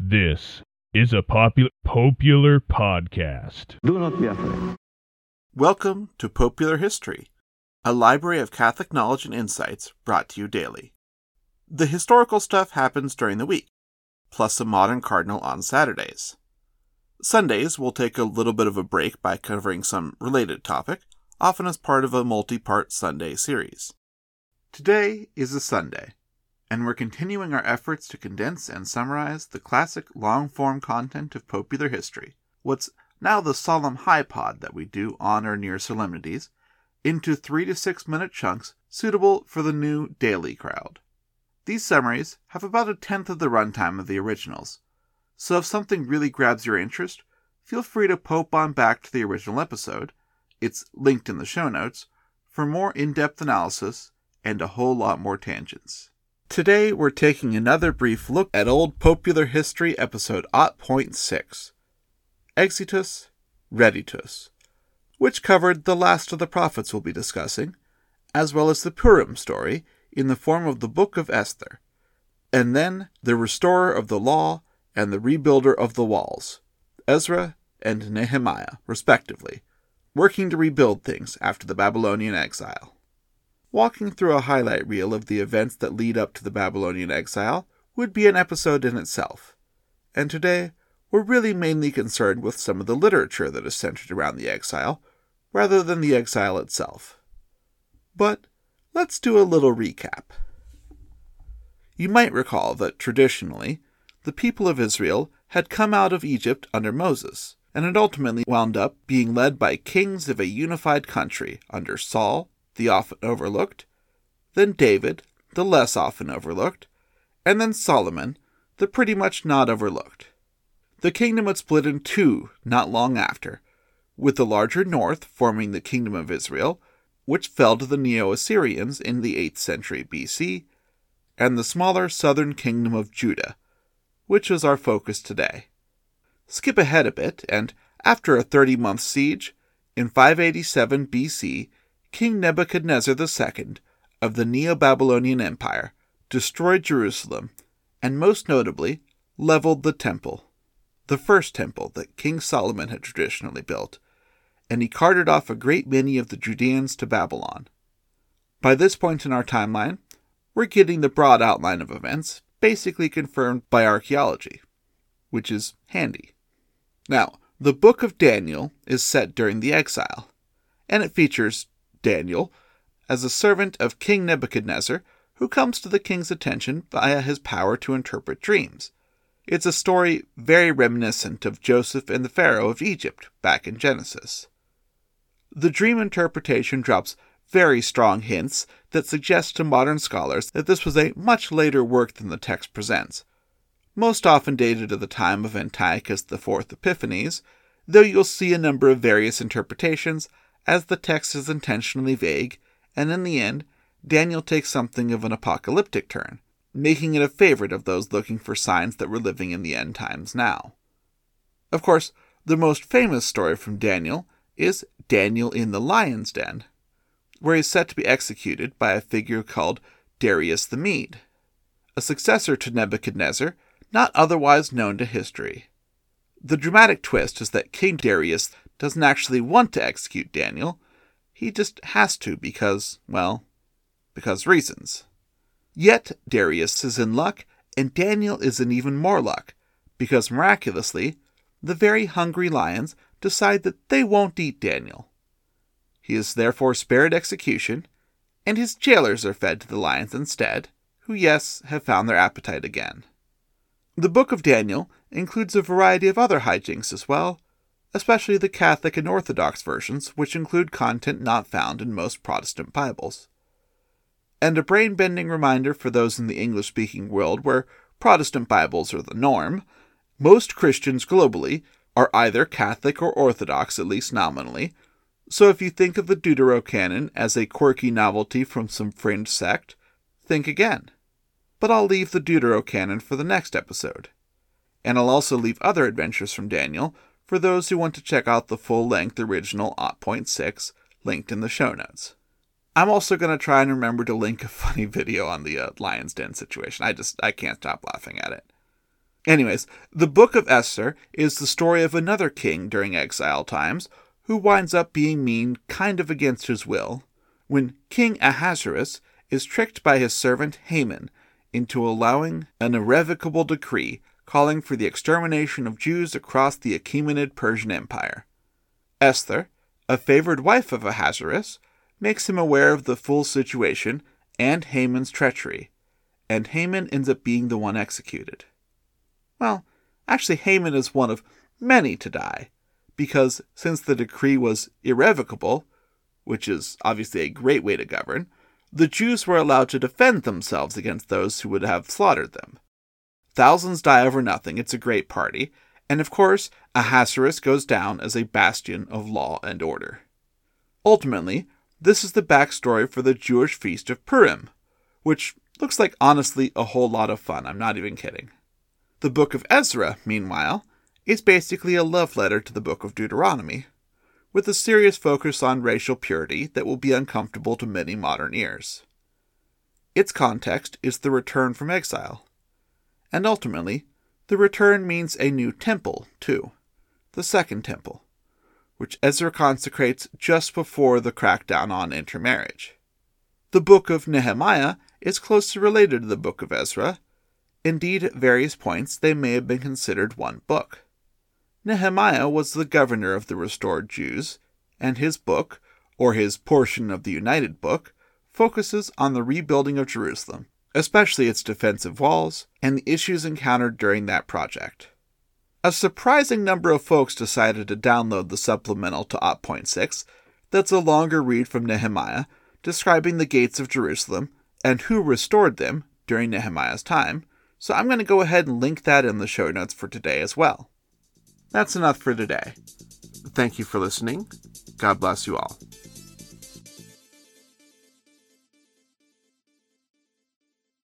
This is a popular popular podcast. Do not be afraid. Welcome to Popeular History, a library of Catholic knowledge and insights brought to you daily. The historical stuff happens during the week, plus a modern cardinal on Saturdays. Sundays, we'll take a little bit of a break by covering some related topic, often as part of a multi part Sunday series. Today is a Sunday, and we're continuing our efforts to condense and summarize the classic long form content of popular history, what's now the solemn high pod that we do on or near solemnities, into three to six minute chunks suitable for the new daily crowd. These summaries have about a tenth of the runtime of the originals, so if something really grabs your interest, feel free to pope on back to the original episode. It's linked in the show notes for more in depth analysis and a whole lot more tangents. Today, we're taking another brief look at Old Popeular History episode 0.6 Exitus Reditus, which covered the last of the prophets we'll be discussing, as well as the Purim story in the form of the Book of Esther, and then the restorer of the law and the rebuilder of the walls, Ezra and Nehemiah, respectively, working to rebuild things after the Babylonian exile. Walking through a highlight reel of the events that lead up to the Babylonian exile would be an episode in itself. And today, we're really mainly concerned with some of the literature that is centered around the exile, rather than the exile itself. But let's do a little recap. You might recall that traditionally, the people of Israel had come out of Egypt under Moses, and had ultimately wound up being led by kings of a unified country under Saul, the often overlooked, then David, the less often overlooked, and then Solomon, the pretty much not overlooked. The kingdom would split in two not long after, with the larger north forming the kingdom of Israel, which fell to the Neo Assyrians in the 8th century BC, and the smaller southern kingdom of Judah, which is our focus today. Skip ahead a bit, and after a 30 month siege, in 587 BC, King Nebuchadnezzar II of the Neo Babylonian Empire destroyed Jerusalem and, most notably, leveled the temple, the first temple that King Solomon had traditionally built, and he carted off a great many of the Judeans to Babylon. By this point in our timeline, we're getting the broad outline of events, basically confirmed by archaeology, which is handy. Now, the book of Daniel is set during the exile, and it features Daniel, as a servant of King Nebuchadnezzar who comes to the king's attention via his power to interpret dreams. It's a story very reminiscent of Joseph and the Pharaoh of Egypt back in Genesis. The dream interpretation drops very strong hints that suggest to modern scholars that this was a much later work than the text presents, most often dated to the time of Antiochus IV Epiphanes, though you'll see a number of various interpretations as the text is intentionally vague, and in the end, Daniel takes something of an apocalyptic turn, making it a favorite of those looking for signs that we're living in the end times now. Of course, the most famous story from Daniel is Daniel in the Lion's Den, where he's set to be executed by a figure called Darius the Mede, a successor to Nebuchadnezzar not otherwise known to history. The dramatic twist is that King Darius doesn't actually want to execute Daniel. He just has to because, well, because reasons. Yet Darius is in luck, and Daniel is in even more luck, because miraculously, the very hungry lions decide that they won't eat Daniel. He is therefore spared execution, and his jailers are fed to the lions instead, who, yes, have found their appetite again. The Book of Daniel includes a variety of other hijinks as well, especially the Catholic and Orthodox versions, which include content not found in most Protestant Bibles. And a brain bending reminder for those in the English speaking world where Protestant Bibles are the norm most Christians globally are either Catholic or Orthodox, at least nominally, so if you think of the Deuterocanon as a quirky novelty from some fringe sect, think again. But I'll leave the Deuterocanon for the next episode. And I'll also leave other adventures from Daniel for those who want to check out the full length original 0.6 linked in the show notes. I'm also going to try and remember to link a funny video on the uh, Lion's Den situation. I just I can't stop laughing at it. Anyways, the Book of Esther is the story of another king during exile times who winds up being mean kind of against his will when King Ahasuerus is tricked by his servant Haman into allowing an irrevocable decree calling for the extermination of Jews across the Achaemenid Persian Empire. Esther, a favored wife of Ahasuerus, makes him aware of the full situation and Haman's treachery, and Haman ends up being the one executed. Well, actually, Haman is one of many to die, because since the decree was irrevocable, which is obviously a great way to govern, the Jews were allowed to defend themselves against those who would have slaughtered them. Thousands die over nothing, it's a great party, and of course, Ahasuerus goes down as a bastion of law and order. Ultimately, this is the backstory for the Jewish feast of Purim, which looks like honestly a whole lot of fun, I'm not even kidding. The book of Ezra, meanwhile, is basically a love letter to the book of Deuteronomy, with a serious focus on racial purity that will be uncomfortable to many modern ears. Its context is the return from exile, and ultimately, the return means a new temple, too, the Second Temple, which Ezra consecrates just before the crackdown on intermarriage. The book of Nehemiah is closely related to the book of Ezra. Indeed, at various points, they may have been considered one book. Nehemiah was the governor of the restored Jews, and his book, or his portion of the United Book, focuses on the rebuilding of Jerusalem, especially its defensive walls and the issues encountered during that project. A surprising number of folks decided to download the supplemental to Op. Op.6 that's a longer read from Nehemiah describing the gates of Jerusalem and who restored them during Nehemiah's time, so I'm going to go ahead and link that in the show notes for today as well. That's enough for today. Thank you for listening. God bless you all.